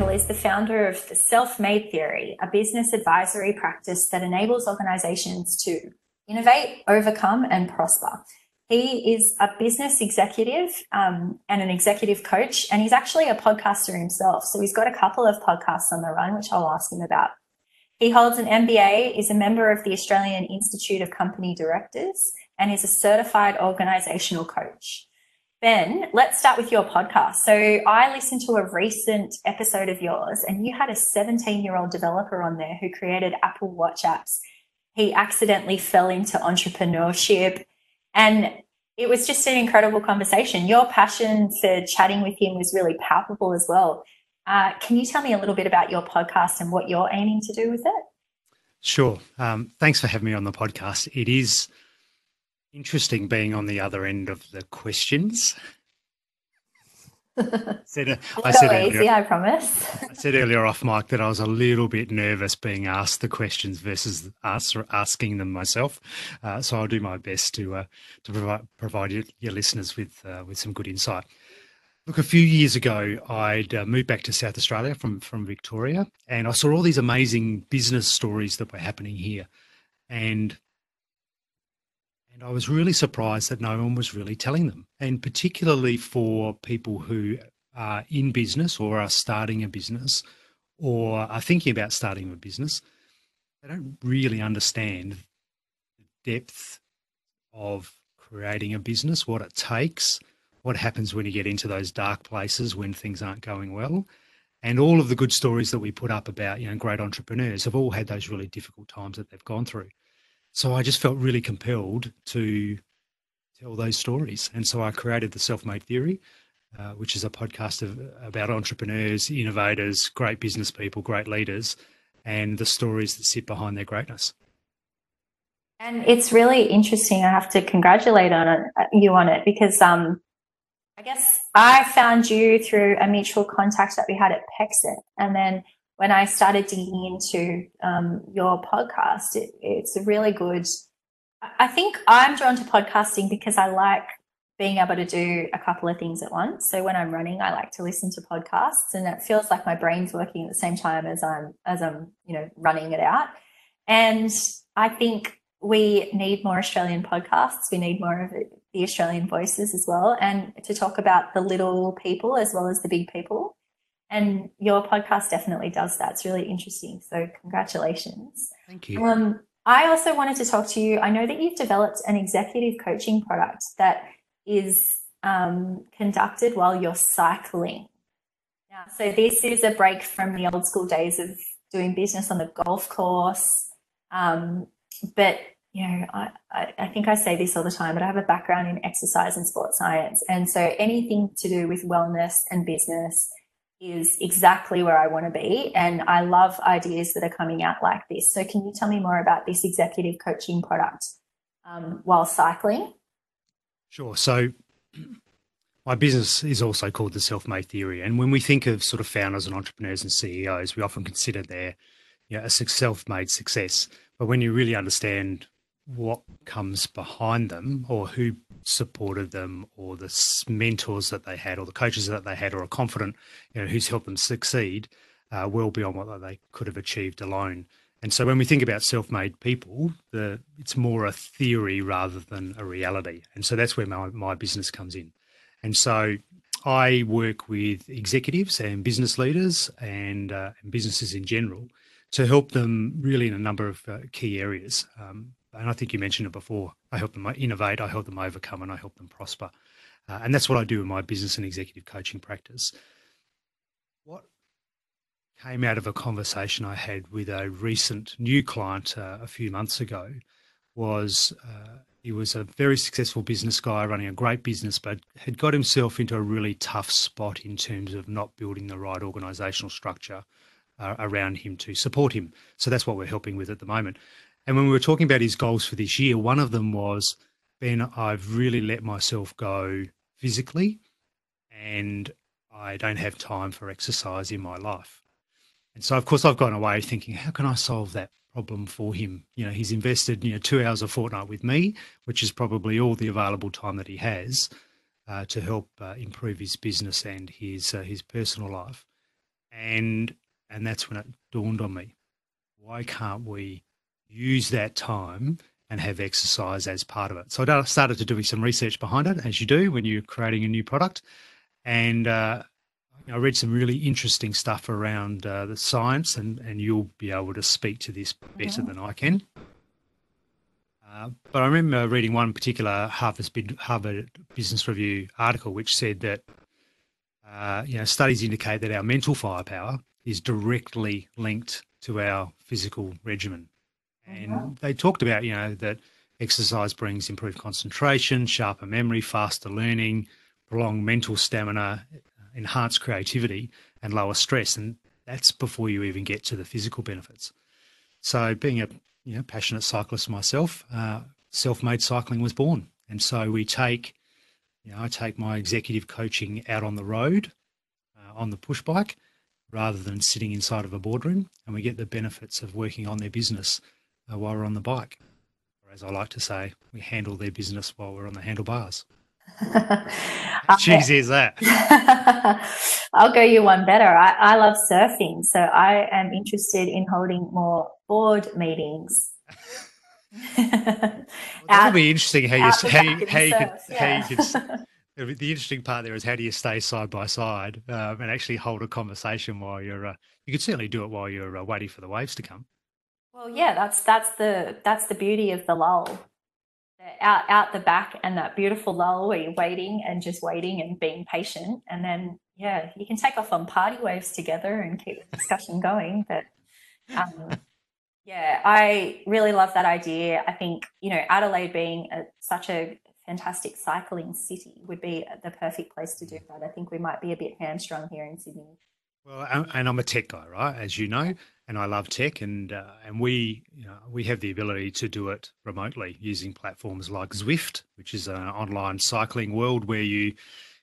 Campbell is the founder of the Self Made Theory, a business advisory practice that enables organizations to innovate, overcome, and prosper. He is a business executive um, and an executive coach, and he's actually a podcaster himself. So he's got a couple of podcasts on the run, which I'll ask him about. He holds an MBA, is a member of the Australian Institute of Company Directors, and is a certified organizational coach. Ben, let's start with your podcast. So I listened to a recent episode of yours and you had a 17 year old developer on there who created Apple Watch apps. He accidentally fell into entrepreneurship and it was just an incredible conversation. Your passion for chatting with him was really palpable as well. Uh, can you tell me a little bit about your podcast and what you're aiming to do with it? Sure. Um, thanks for having me on the podcast. It is interesting being on the other end of the questions. said, I said earlier, easy, I promise. I said earlier off mic that I was a little bit nervous being asked the questions versus us asking them myself. Uh, so I'll do my best to uh, to provide provide your, your listeners with uh, with some good insight. Look, a few years ago, I'd uh, moved back to South Australia from from Victoria, and I saw all these amazing business stories that were happening here, and and I was really surprised that no one was really telling them. And particularly for people who are in business or are starting a business or are thinking about starting a business, they don't really understand the depth of creating a business, what it takes, what happens when you get into those dark places when things aren't going well. And all of the good stories that we put up about, you know, great entrepreneurs have all had those really difficult times that they've gone through. So I just felt really compelled to tell those stories. And so I created the Self Made Theory, uh, which is a podcast of, about entrepreneurs, innovators, great business people, great leaders, and the stories that sit behind their greatness. And it's really interesting. I have to congratulate on it, uh, you on it because um, I guess I found you through a mutual contact that we had at Pexip. And then when I started digging into um, your podcast, it, it's really good. I think I'm drawn to podcasting because I like being able to do a couple of things at once. So when I'm running, I like to listen to podcasts, and it feels like my brain's working at the same time as I'm as I'm you know running it out. And I think we need more Australian podcasts. We need more of the Australian voices as well, and to talk about the little people as well as the big people. And your podcast definitely does that. It's really interesting. So congratulations. Thank you. Um, I also wanted to talk to you. I know that you've developed an executive coaching product that is um, conducted while you're cycling. Now, so this is a break from the old school days of doing business on the golf course. Um, but you know, I, I, think I say this all the time, but I have a background in exercise and sports science. And so anything to do with wellness and business is exactly where I want to be. And I love ideas that are coming out like this. So, can you tell me more about this executive coaching product um, while cycling? Sure. So, my business is also called the Self Made Theory. And when we think of sort of founders and entrepreneurs and CEOs, we often consider their you know, a self made success. But when you really understand what comes behind them or who supported them or the mentors that they had or the coaches that they had or a confident you know who's helped them succeed uh, well beyond what they could have achieved alone. And so when we think about self-made people the it's more a theory rather than a reality. And so that's where my, my business comes in. And so i work with executives and business leaders and, uh, and businesses in general to help them really in a number of uh, key areas. Um, and I think you mentioned it before. I help them innovate, I help them overcome, and I help them prosper. Uh, and that's what I do in my business and executive coaching practice. What came out of a conversation I had with a recent new client uh, a few months ago was uh, he was a very successful business guy running a great business, but had got himself into a really tough spot in terms of not building the right organizational structure uh, around him to support him. So that's what we're helping with at the moment. And when we were talking about his goals for this year, one of them was Ben, I've really let myself go physically and I don't have time for exercise in my life. And so, of course, I've gone away thinking, how can I solve that problem for him? You know, he's invested, you know, two hours a fortnight with me, which is probably all the available time that he has uh, to help uh, improve his business and his uh, his personal life. And and that's when it dawned on me. Why can't we use that time and have exercise as part of it? So I started to doing some research behind it, as you do when you're creating a new product. And uh, I read some really interesting stuff around uh, the science, and, and you'll be able to speak to this better than I can. Uh, but I remember reading one particular Harvard, Harvard Business Review article which said that uh, you know studies indicate that our mental firepower is directly linked to our physical regimen, and mm-hmm. they talked about you know that exercise brings improved concentration, sharper memory, faster learning, prolonged mental stamina, enhanced creativity, and lower stress, and that's before you even get to the physical benefits. So, being a you know, passionate cyclist myself, uh, self-made cycling was born. And so we take, you know, I take my executive coaching out on the road uh, on the push bike rather than sitting inside of a boardroom, and we get the benefits of working on their business uh, while we're on the bike. Or as I like to say, we handle their business while we're on the handlebars. How cheesy is that? I'll go you one better. I, I love surfing, so I am interested in holding more board meetings. well, that'll be interesting how you how you, how you, could, yeah. how you could the interesting part there is how do you stay side by side um, and actually hold a conversation while you're uh, you could certainly do it while you're uh, waiting for the waves to come well yeah that's that's the that's the beauty of the lull. Out out the back and that beautiful lull where you're waiting and just waiting and being patient. And then yeah you can take off on party waves together and keep the discussion going. But um, yeah i really love that idea. I think you know adelaide being a, such a fantastic cycling city would be the perfect place to do that. I think we might be a bit hamstrung here in sydney. Well and i'm a tech guy right as you know and I love tech, and uh, and we you know, we have the ability to do it remotely using platforms like Zwift, which is an online cycling world where you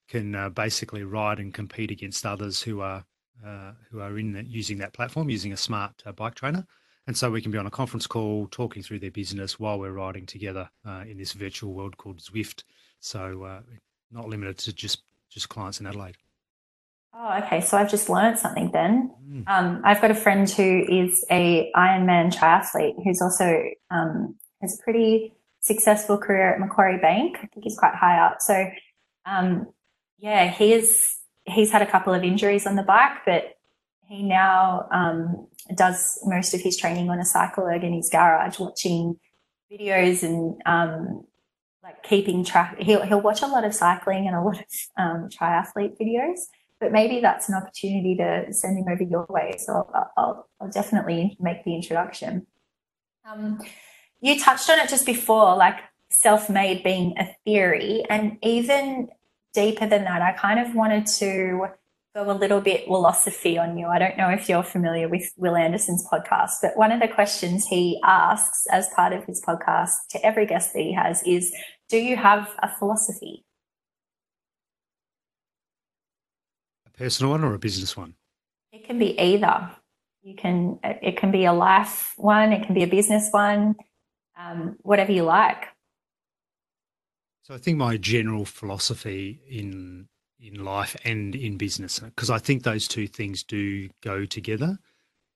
can uh, basically ride and compete against others who are uh, who are in the, using that platform using a smart uh, bike trainer. And so we can be on a conference call talking through their business while we're riding together uh, in this virtual world called Zwift. So uh, not limited to just just clients in Adelaide. Oh, okay. So I've just learned something then. Um, I've got a friend who is a Ironman triathlete who's also um, has a pretty successful career at Macquarie Bank. I think he's quite high up. So um, yeah, he's he's had a couple of injuries on the bike, but he now um, does most of his training on a cycle erg in his garage, watching videos and um, like keeping track. He'll he'll watch a lot of cycling and a lot of um, triathlete videos but maybe that's an opportunity to send him over your way. So I'll, I'll, I'll definitely make the introduction. Um, you touched on it just before, like self made being a theory. And even deeper than that, I kind of wanted to go a little bit philosophy on you. I don't know if you're familiar with Will Anderson's podcast, but one of the questions he asks as part of his podcast to every guest that he has is Do you have a philosophy? Personal one or a business one? It can be either. You can. It can be a life one. It can be a business one. Um, whatever you like. So I think my general philosophy in in life and in business, because I think those two things do go together.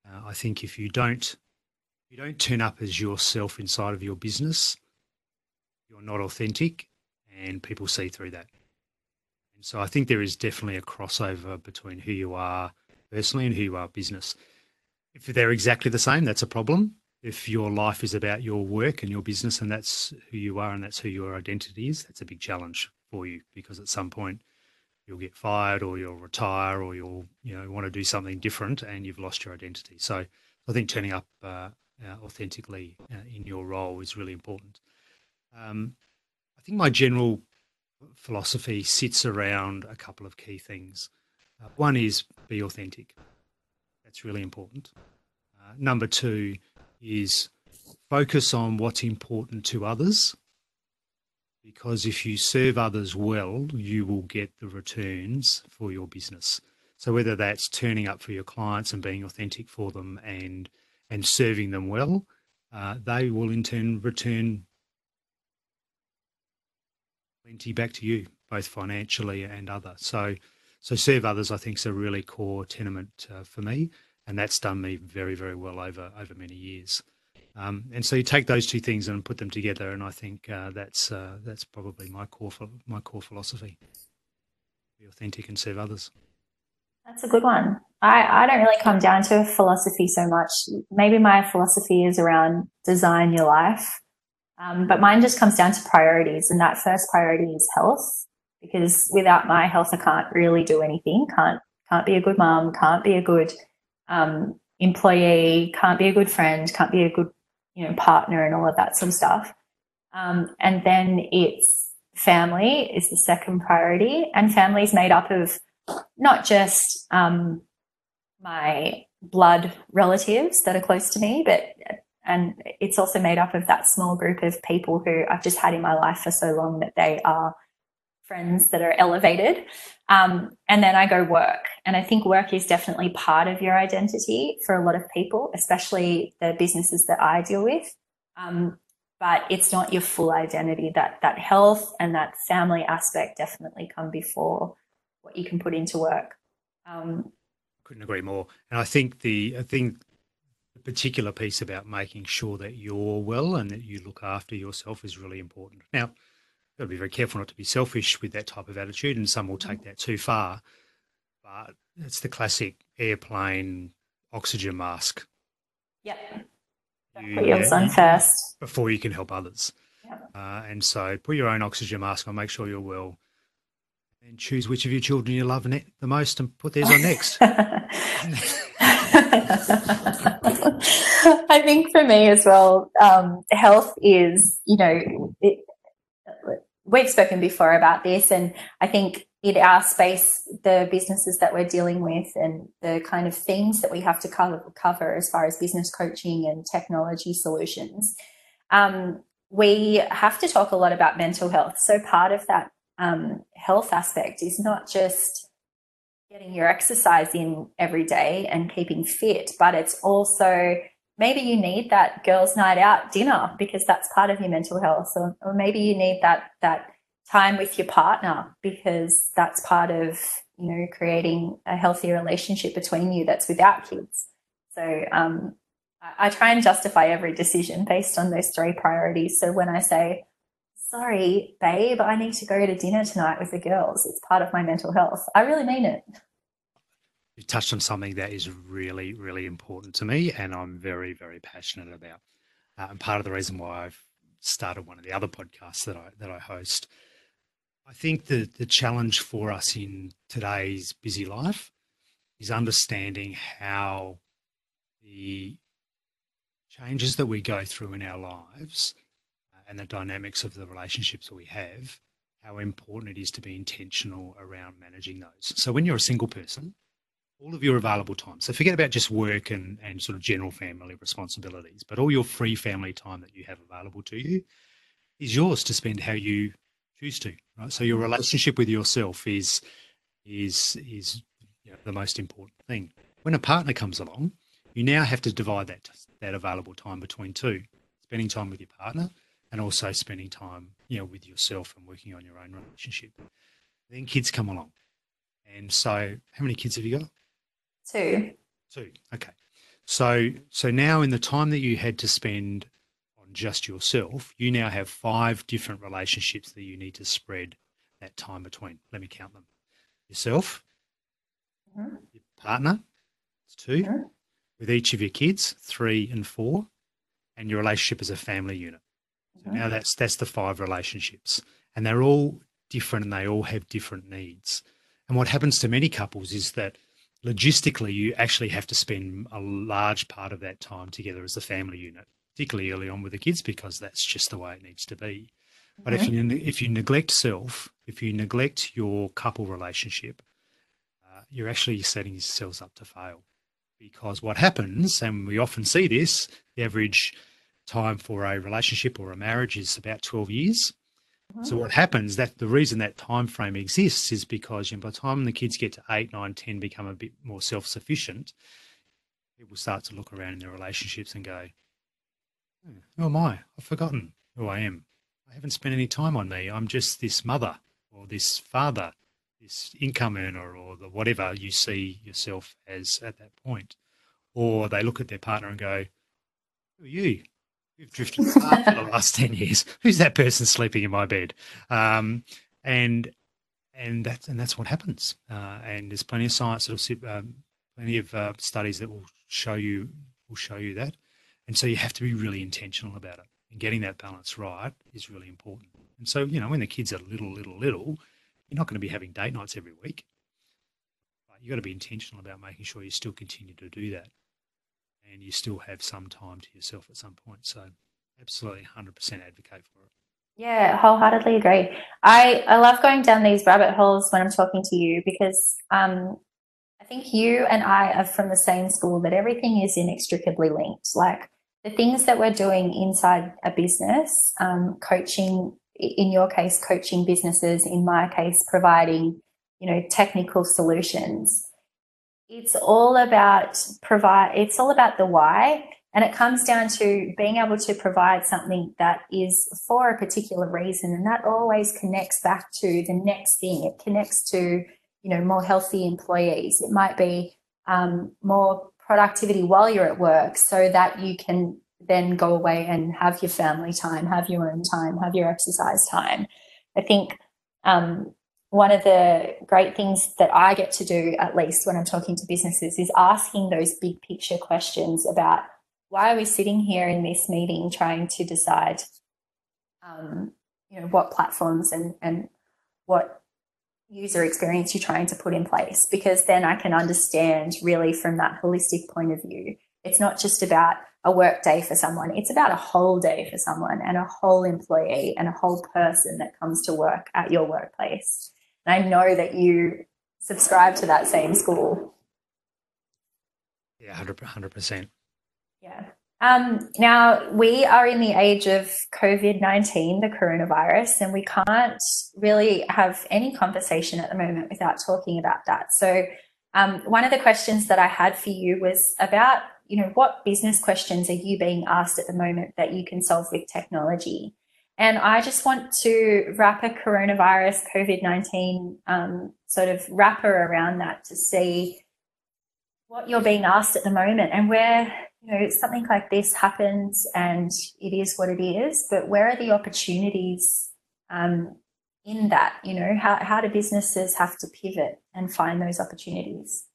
Uh, I think if you don't you don't turn up as yourself inside of your business, you're not authentic, and people see through that. So I think there is definitely a crossover between who you are personally and who you are business. If they're exactly the same, that's a problem. If your life is about your work and your business and that's who you are and that's who your identity is, that's a big challenge for you because at some point you'll get fired or you'll retire or you'll you know want to do something different and you've lost your identity. So I think turning up uh, uh, authentically uh, in your role is really important. Um, I think my general philosophy sits around a couple of key things. Uh, one is be authentic. That's really important. Uh, number two is focus on what's important to others because if you serve others well, you will get the returns for your business. So whether that's turning up for your clients and being authentic for them and and serving them well, uh, they will in turn return plenty back to you, both financially and other. So, So serve others, I think, is a really core tenement uh, for me, and that's done me very, very well over over many years. Um, and so you take those two things and put them together, and I think uh, that's uh, that's probably my core my core philosophy: be authentic and serve others. That's a good one. I, I don't really come down to philosophy so much. Maybe my philosophy is around design your life, um, but mine just comes down to priorities, and that first priority is health. Because without my health, I can't really do anything. Can't can't be a good mom. Can't be a good um, employee. Can't be a good friend. Can't be a good you know, partner and all of that sort of stuff. Um, and then it's family is the second priority, and family is made up of not just um, my blood relatives that are close to me, but and it's also made up of that small group of people who I've just had in my life for so long that they are friends that are elevated. Um, and then I go work. And I think work is definitely part of your identity for a lot of people, especially the businesses that I deal with. Um, but it's not your full identity. That that health and that family aspect definitely come before what you can put into work. Um, Couldn't agree more. And I think the I think particular piece about making sure that you're well and that you look after yourself is really important. Now, got to be very careful not to be selfish with that type of attitude, and some will take mm. that too far. But it's the classic airplane oxygen mask. Yep. You, put yours on first before you can help others. Yep. Uh, and so, put your own oxygen mask on. Make sure you're well, and choose which of your children you love the most, and put theirs on next. I think for me as well, um, health is, you know, it, we've spoken before about this, and I think in our space, the businesses that we're dealing with and the kind of themes that we have to cover, cover as far as business coaching and technology solutions, um, we have to talk a lot about mental health. So part of that um, health aspect is not just getting your exercise in every day and keeping fit, but it's also maybe you need that girls' night out dinner because that's part of your mental health, or, or maybe you need that that time with your partner because that's part of you know creating a healthy relationship between you that's without kids. So um, I, I try and justify every decision based on those three priorities. So when I say sorry, babe, I need to go to dinner tonight with the girls. It's part of my mental health. I really mean it you touched on something that is really, really important to me, and I'm very, very passionate about. Uh, and part of the reason why I've started one of the other podcasts that I that I host. I think the the challenge for us in today's busy life is understanding how the changes that we go through in our lives and the dynamics of the relationships that we have, how important it is to be intentional around managing those. So when you're a single person, all of your available time. So forget about just work and, and sort of general family responsibilities, but all your free family time that you have available to you is yours to spend how you choose to. Right. So your relationship with yourself is is is you know, the most important thing. When a partner comes along, you now have to divide that that available time between two, spending time with your partner and also spending time, you know, with yourself and working on your own relationship. Then kids come along. And so how many kids have you got? Two. Two. Okay. So so now in the time that you had to spend on just yourself, you now have five different relationships that you need to spread that time between. Let me count them. Yourself, mm-hmm. your partner, it's 2 mm-hmm. with each of your kids, three and four, and your relationship as a family unit. So mm-hmm. now that's that's the five relationships. And they're all different and they all have different needs. And what happens to many couples is that logistically, you actually have to spend a large part of that time together as a family unit, particularly early on with the kids, because that's just the way it needs to be. But if you if you neglect self, if you neglect your couple relationship, uh, you're actually setting yourselves up to fail. Because what happens, and we often see this, the average time for a relationship or a marriage is about 12 years. Uh-huh. So what happens that the reason that time frame exists is because you know, by the time the kids get to eight, nine, ten, become a bit more self sufficient, people start to look around in their relationships and go, oh, "Who am I? I've forgotten who I am. I haven't spent any time on me. I'm just this mother or this father, this income earner or the whatever you see yourself as at that point, or they look at their partner and go, "Who are you? Drifted for the last ten years. Who's that person sleeping in my bed?" Um, and and that's and that's what happens. Uh, and there's plenty of science that will um, plenty of uh, studies that will show you will show you that. And so you have to be really intentional about it. And getting that balance right is really important. And so, you know, when the kids are little, little, little, you're not going to be having date nights every week. But you've got to be intentional about making sure you still continue to do that. And you still have some time to yourself at some point. So absolutely 100% advocate for it. Yeah, wholeheartedly agree. I, I love going down these rabbit holes when I'm talking to you because um, I think you and I are from the same school that everything is inextricably linked. Like the things that we're doing inside a business, um, coaching, in your case, coaching businesses, in my case, providing, you know, technical solutions. It's all about provide, it's all about the why. And it comes down to being able to provide something that is for a particular reason. And that always connects back to the next thing. It connects to, you know, more healthy employees. It might be um, more productivity while you're at work so that you can then go away and have your family time, have your own time, have your exercise time. I think um, one of the great things that I get to do, at least when I'm talking to businesses, is asking those big picture questions about why are we sitting here in this meeting trying to decide, um, you know, what platforms and and what user experience you're trying to put in place? Because then I can understand really from that holistic point of view. It's not just about a work day for someone. It's about a whole day for someone and a whole employee and a whole person that comes to work at your workplace. And I know that you subscribe to that same school. Yeah, 100%. 100%. Yeah. Um, now, we are in the age of COVID 19, the coronavirus, and we can't really have any conversation at the moment without talking about that. So, um, one of the questions that I had for you was about, you know, what business questions are you being asked at the moment that you can solve with technology? And I just want to wrap a coronavirus COVID 19 um, sort of wrapper around that to see what you're being asked at the moment and where you know, something like this happens and it is what it is, but where are the opportunities um, in that? You know, how, how do businesses have to pivot and find those opportunities?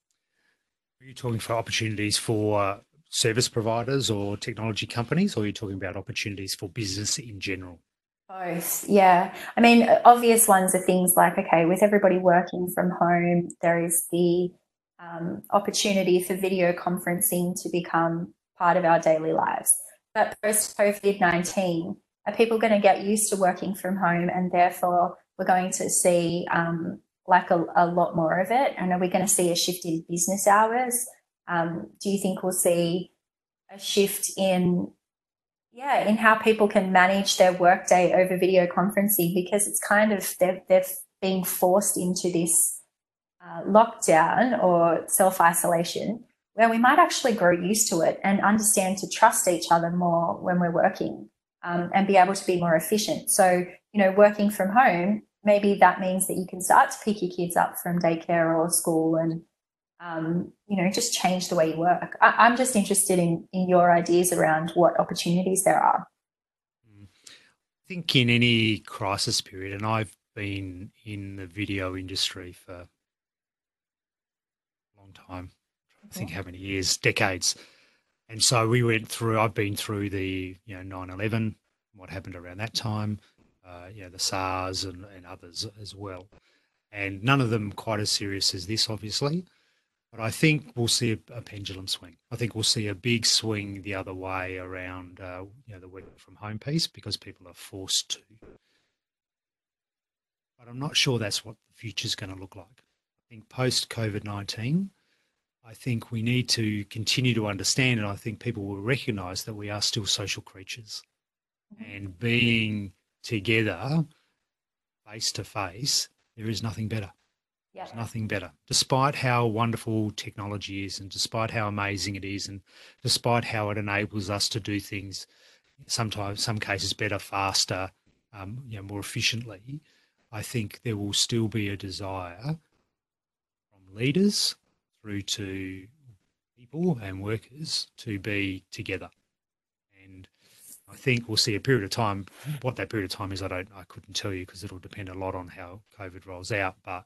Are you talking for opportunities for uh, service providers or technology companies, or are you talking about opportunities for business in general? Both, yeah. I mean, obvious ones are things like, okay, with everybody working from home, there is the um, opportunity for video conferencing to become part of our daily lives. But post COVID 19, are people going to get used to working from home and therefore we're going to see um, like a, a, lot more of it? And are we going to see a shift in business hours? Um, do you think we'll see a shift in yeah in how people can manage their workday over video conferencing because it's kind of they're, they're being forced into this uh, lockdown or self isolation where we might actually grow used to it and understand to trust each other more when we're working um, and be able to be more efficient. So, you know, working from home, maybe that means that you can start to pick your kids up from daycare or school and, um, you know, just change the way you work. I, am just interested in, in your ideas around what opportunities there are. Mm. I think in any crisis period, and I've been in the video industry for a long time, I think how many years, decades. And so we went through, I've been through the, you know, 9 11, what happened around that time, uh, you know, the SARS and, and others as well. And none of them quite as serious as this, obviously. But I think we'll see a, a pendulum swing. I think we'll see a big swing the other way around, uh, you know, the work from home piece because people are forced to. But I'm not sure that's what the future is going to look like. I think post COVID 19, I think we need to continue to understand, and I think people will recognize that we are still social creatures. Mm-hmm. And being together, face to face, there is nothing better. Yeah. There's nothing better. Despite how wonderful technology is, and despite how amazing it is, and despite how it enables us to do things, sometimes, some cases, better, faster, um, you know, more efficiently. I think there will still be a desire from leaders through to people and workers to be together. And I think we'll see a period of time. What that period of time is, I don't, I couldn't tell you because it'll depend a lot on how COVID rolls out. But,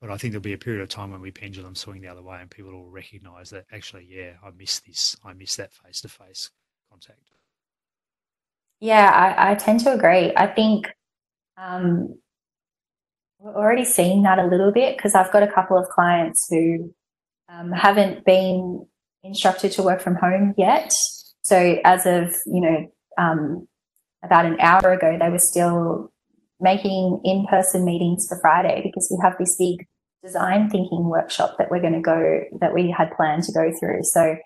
but I think there'll be a period of time when we pendulum swing the other way, and people will recognise that actually, yeah, I miss this. I miss that face to face contact. Yeah, I, I, tend to agree. I think um, we're already seeing that a little bit because I've got a couple of clients who um, haven't been instructed to work from home yet. So as of, you know, um, about an hour ago, they were still making in-person meetings for Friday because we have this big design thinking workshop that we're going to go, that we had planned to go through. So,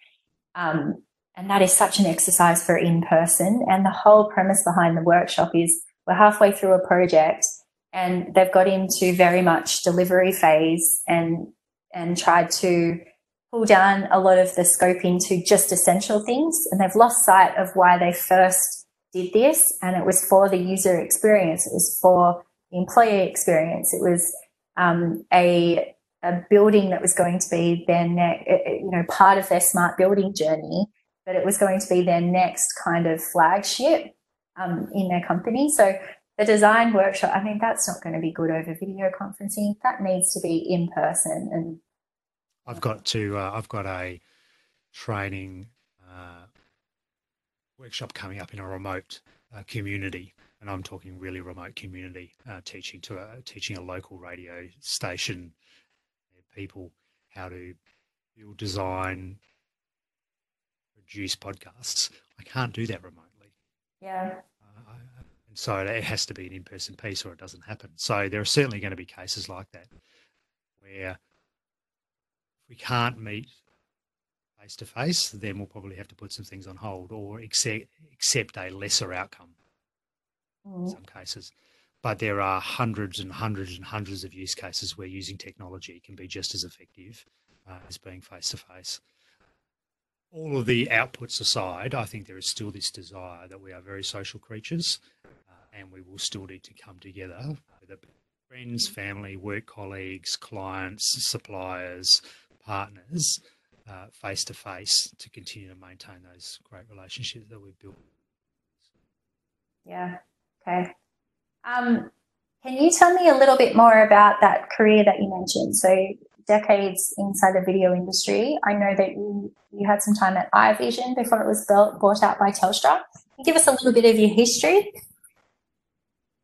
um, and that is such an exercise for in person. And the whole premise behind the workshop is we're halfway through a project and they've got into very much delivery phase and and tried to pull down a lot of the scope into just essential things. And they've lost sight of why they first did this. And it was for the user experience. It was for the employee experience. It was um, a, a building that was going to be their next, you know, part of their smart building journey, but it was going to be their next kind of flagship um, in their company. So the design workshop, I mean, that's not going to be good over video conferencing. That needs to be in person. And I've got to, uh, I've got a training uh, workshop coming up in a remote uh, community, and I'm talking really remote community, uh, teaching to a teaching a local radio station people how to build, design, produce podcasts. I can't do that remotely. Yeah. And so it has to be an in person piece or it doesn't happen. So there are certainly going to be cases like that where we can't meet face to face, then we'll probably have to put some things on hold or accept, accept a lesser outcome mm. in some cases. But there are hundreds and hundreds and hundreds of use cases where using technology can be just as effective uh, as being face to face all of the outputs aside, I think there is still this desire that we are very social creatures and we will still need to come together with friends, family, work colleagues, clients, suppliers, partners, face to face to continue to maintain those great relationships that we've built. Yeah. Okay. Um, can you tell me a little bit more about that career that you mentioned? So decades inside the video industry. I know that you, you had some time at iVision before it was built, bought out by Telstra. Give us a little bit of your history.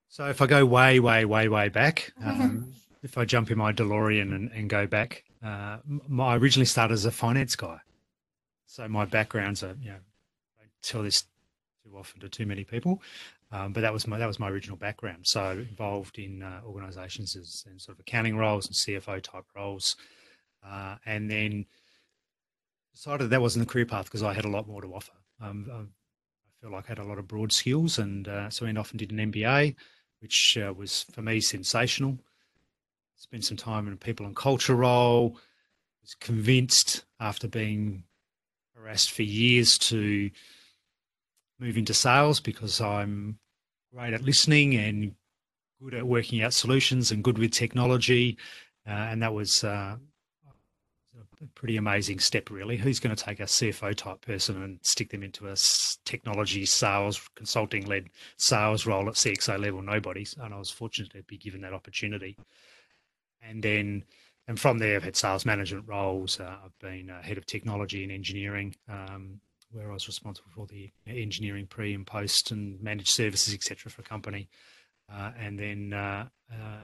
So if I go way, way, way, way back, mm-hmm. um, if I jump in my DeLorean and, and go back, uh, my, I originally started as a finance guy. So my backgrounds are, you know, I tell this too often to too many people, um, but that was my that was my original background. So involved in uh, organisations as sort of accounting roles and CFO type roles, uh, and then decided that wasn't the career path because I had a lot more to offer. Um, I feel like I had a lot of broad skills, and uh, so I went off and did an MBA which uh, was for me sensational. Spent some time in a people and culture role. Was convinced after being harassed for years to move into sales because I'm great at listening and good at working out solutions and good with technology. Uh, and that was uh, a pretty amazing step, really. Who's going to take a CFO type person and stick them into a technology sales consulting led sales role at CXO level? Nobody. And I was fortunate to be given that opportunity. And then, and from there, I've had sales management roles. Uh, I've been uh, head of technology and engineering, um, where I was responsible for the engineering pre and post and managed services, etc., for a company. Uh, and then, uh, uh,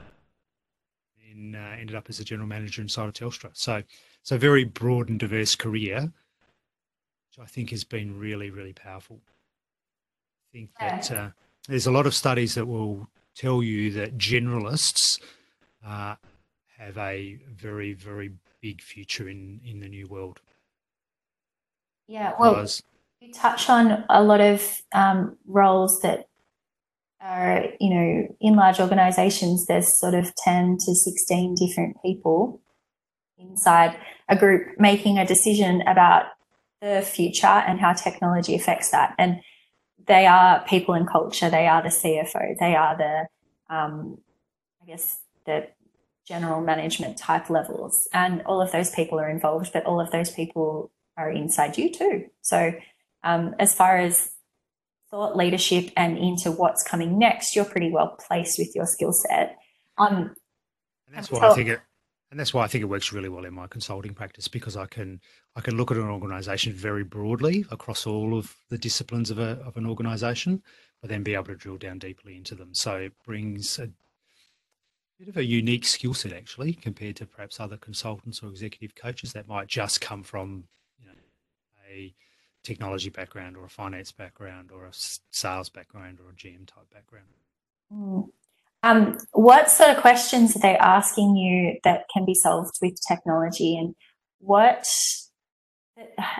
then uh, ended up as a general manager inside of Telstra. So so very broad and diverse career, which I think has been really, really powerful. I think that uh, there's a lot of studies that will tell you that generalists uh, have a very, very big future in, in the new world. Yeah, well, you touch on a lot of um, roles that are, you know, in large organizations, there's sort of 10 to 16 different people inside a group making a decision about the future and how technology affects that. And they are people and culture. They are the CFO. They are the, um, I I guess, the general management type levels. And all of those people are involved, but all of those people are inside you too. So, um, as far as thought leadership and into what's coming next, you're pretty well placed with your skill set. Um, and that's why I think it, and that's why I think it works really well in my consulting practice because I can I can look at an organisation very broadly across all of the disciplines of a of an organisation, but then be able to drill down deeply into them. So it brings a bit of a unique skill set actually compared to perhaps other consultants or executive coaches that might just come from you know a technology background or a finance background or a sales background or a GM type background. Mm. Um, what sort of questions are they asking you that can be solved with technology and what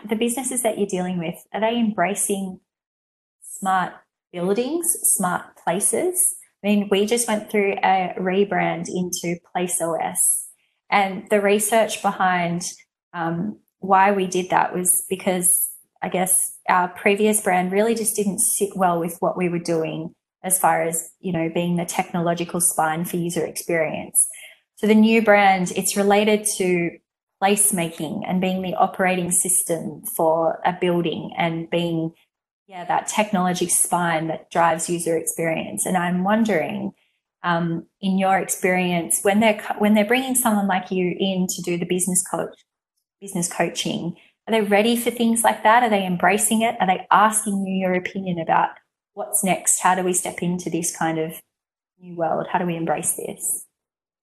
the businesses that you're dealing with are they embracing smart buildings smart places I mean, we just went through a rebrand into PlaceOS, and the research behind um, why we did that was because I guess our previous brand really just didn't sit well with what we were doing as far as you know being the technological spine for user experience. So the new brand, it's related to placemaking and being the operating system for a building and being yeah, that technology spine that drives user experience. And I'm wondering, um, in your experience, when they're when they're bringing someone like you in to do the business coach, business coaching, are they ready for things like that? Are they embracing it? Are they asking you your opinion about what's next? How do we step into this kind of new world? How do we embrace this?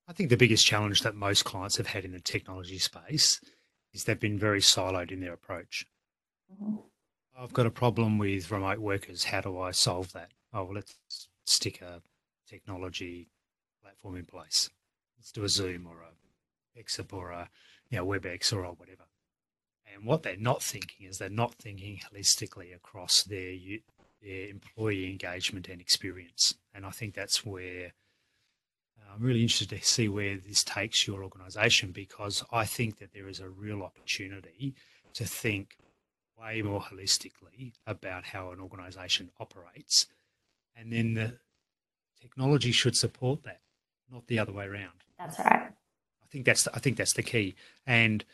I think the biggest challenge that most clients have had in the technology space is they've been very siloed in their approach. Mm-hmm. I've got a problem with remote workers. How do I solve that? Oh, well, let's stick a technology platform in place. Let's do a Zoom or a Pexip or a you know, WebEx or whatever. And what they're not thinking is they're not thinking holistically across their their employee engagement and experience. And I think that's where uh, I'm really interested to see where this takes your organisation because I think that there is a real opportunity to think way more holistically about how an organization operates. And then the technology should support that, not the other way around. That's right. I think that's the, I think that's the key. And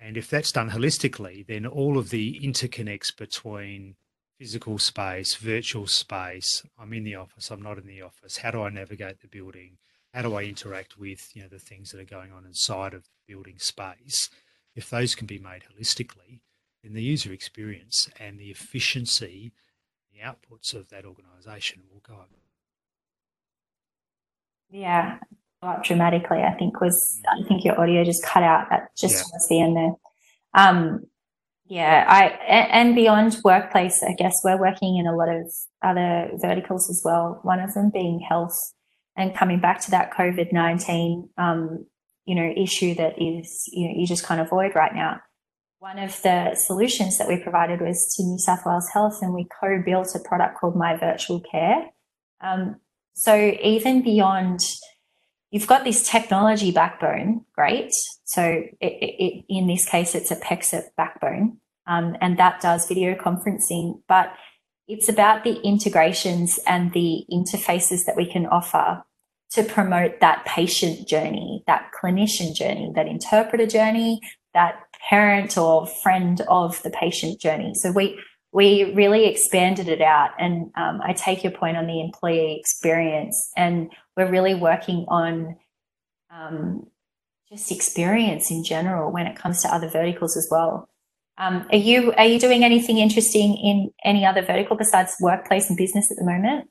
and if that's done holistically, then all of the interconnects between physical space, virtual space, I'm in the office, I'm not in the office, how do I navigate the building? How do I interact with, you know, the things that are going on inside of building space? If those can be made holistically, then the user experience and the efficiency, the outputs of that organization will go up. Yeah, up dramatically. I think was I think your audio just cut out at just yeah. towards the end there. Um, yeah, I and beyond workplace, I guess we're working in a lot of other verticals as well. One of them being health, and coming back to that COVID nineteen, um, you know, issue that is you know you just can't avoid right now. One of the solutions that we provided was to New South Wales Health, and we co built a product called My Virtual Care. Um, so, even beyond, you've got this technology backbone, great. So, it, it, in this case, it's a Pexip backbone, um, and that does video conferencing, but it's about the integrations and the interfaces that we can offer to promote that patient journey, that clinician journey, that interpreter journey, that parent or friend of the patient journey. So we we really expanded it out, and um, I take your point on the employee experience, and we're really working on um, just experience in general when it comes to other verticals as well. Um, are you are you doing anything interesting in any other vertical besides workplace and business at the moment?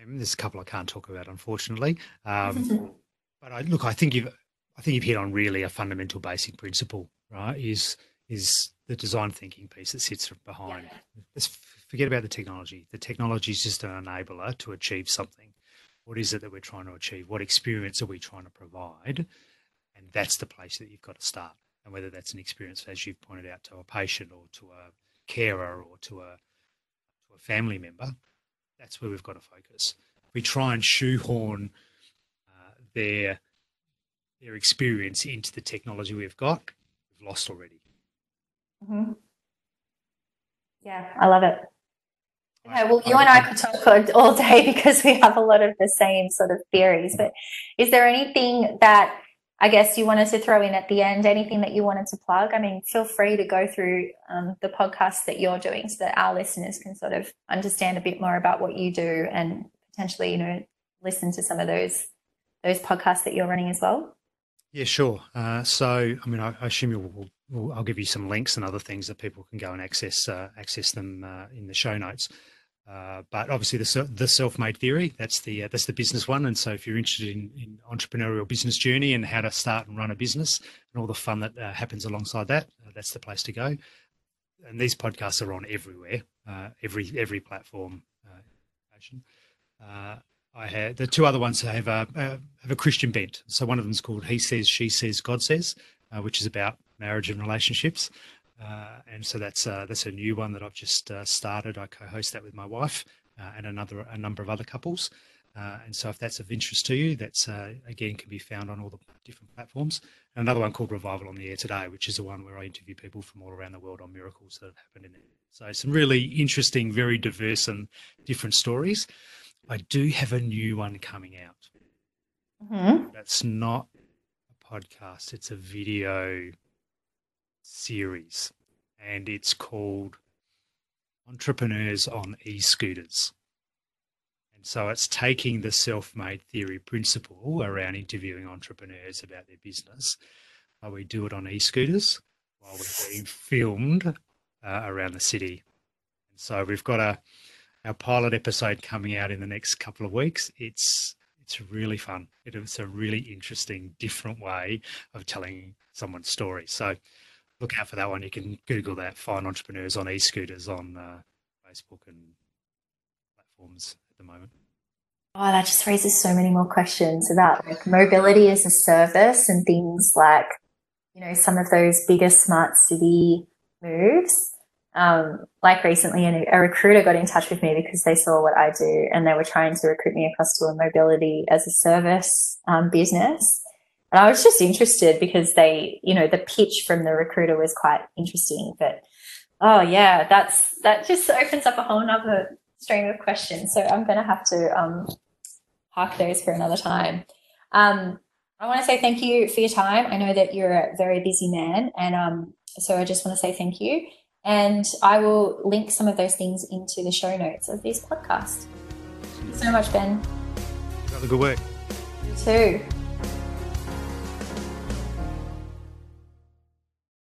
Um, there's a couple I can't talk about, unfortunately. Um, but I, look, I think you've I think you've hit on really a fundamental basic principle, right? Is is the design thinking piece that sits behind. Yeah. Let's forget about the technology. The technology is just an enabler to achieve something. What is it that we're trying to achieve? What experience are we trying to provide? And that's the place that you've got to start. And whether that's an experience, as you've pointed out, to a patient or to a carer or to a to a family member, that's where we've got to focus. We try and shoehorn uh, their their experience into the technology we've got, we've lost already. Mm-hmm. Yeah, I love it. Okay, well, you and I could talk all day because we have a lot of the same sort of theories. But is there anything that I guess you wanted to throw in at the end? Anything that you wanted to plug? I mean, feel free to go through um, the podcast that you're doing so that our listeners can sort of understand a bit more about what you do and potentially, you know, listen to some of those those podcasts that you're running as well. Yeah, sure. Uh, so, I mean, I, I assume you'll, we'll, I'll give you some links and other things that people can go and access uh, access them uh, in the show notes. Uh, but obviously, the the self made theory that's the uh, that's the business one. And so, if you're interested in, in, entrepreneurial business journey and how to start and run a business and all the fun that uh, happens alongside that, that's the place to go. And these podcasts are on everywhere, every every platform. I had the two other ones have a, have a Christian bent. So one of them is called "He Says, She Says, God Says," uh, which is about marriage and relationships. Uh, and so that's uh, that's a new one that I've just uh, started. I co-host that with my wife uh, and another a number of other couples. Uh, and so if that's of interest to you, that's again can be found on all the different platforms. And another one called Revival on the Air Today, which is the one where I interview people from all around the world on miracles that have happened in it. So some really interesting, very diverse and different stories. I do have a new one coming out. Mm-hmm. That's not a podcast, it's a video series, and it's called Entrepreneurs on E Scooters. And so it's taking the self made theory principle around interviewing entrepreneurs about their business. We do it on e scooters while we're being filmed uh, around the city. And so we've got a our pilot episode coming out in the next couple of weeks. It's it's really fun. It's a really interesting, different way of telling someone's story. So look out for that one. You can Google that. Find entrepreneurs on e-scooters on uh, Facebook and platforms at the moment. Oh, that just raises so many more questions about like mobility as a service and things like, you know, some of those bigger smart city moves um, like recently, a recruiter got in touch with me because they saw what I do and they were trying to recruit me across to a mobility as a service um, business. And I was just interested because they, you know, the pitch from the recruiter was quite interesting. But oh yeah, that's that just opens up a whole nother stream of questions. So I'm going to have to um, park those for another time. Um, I want to say thank you for your time. I know that you're a very busy man, and um, so I just want to say thank you. And I will link some of those things into the show notes of this podcast. Thank you so much, Ben. Have a good week. You too.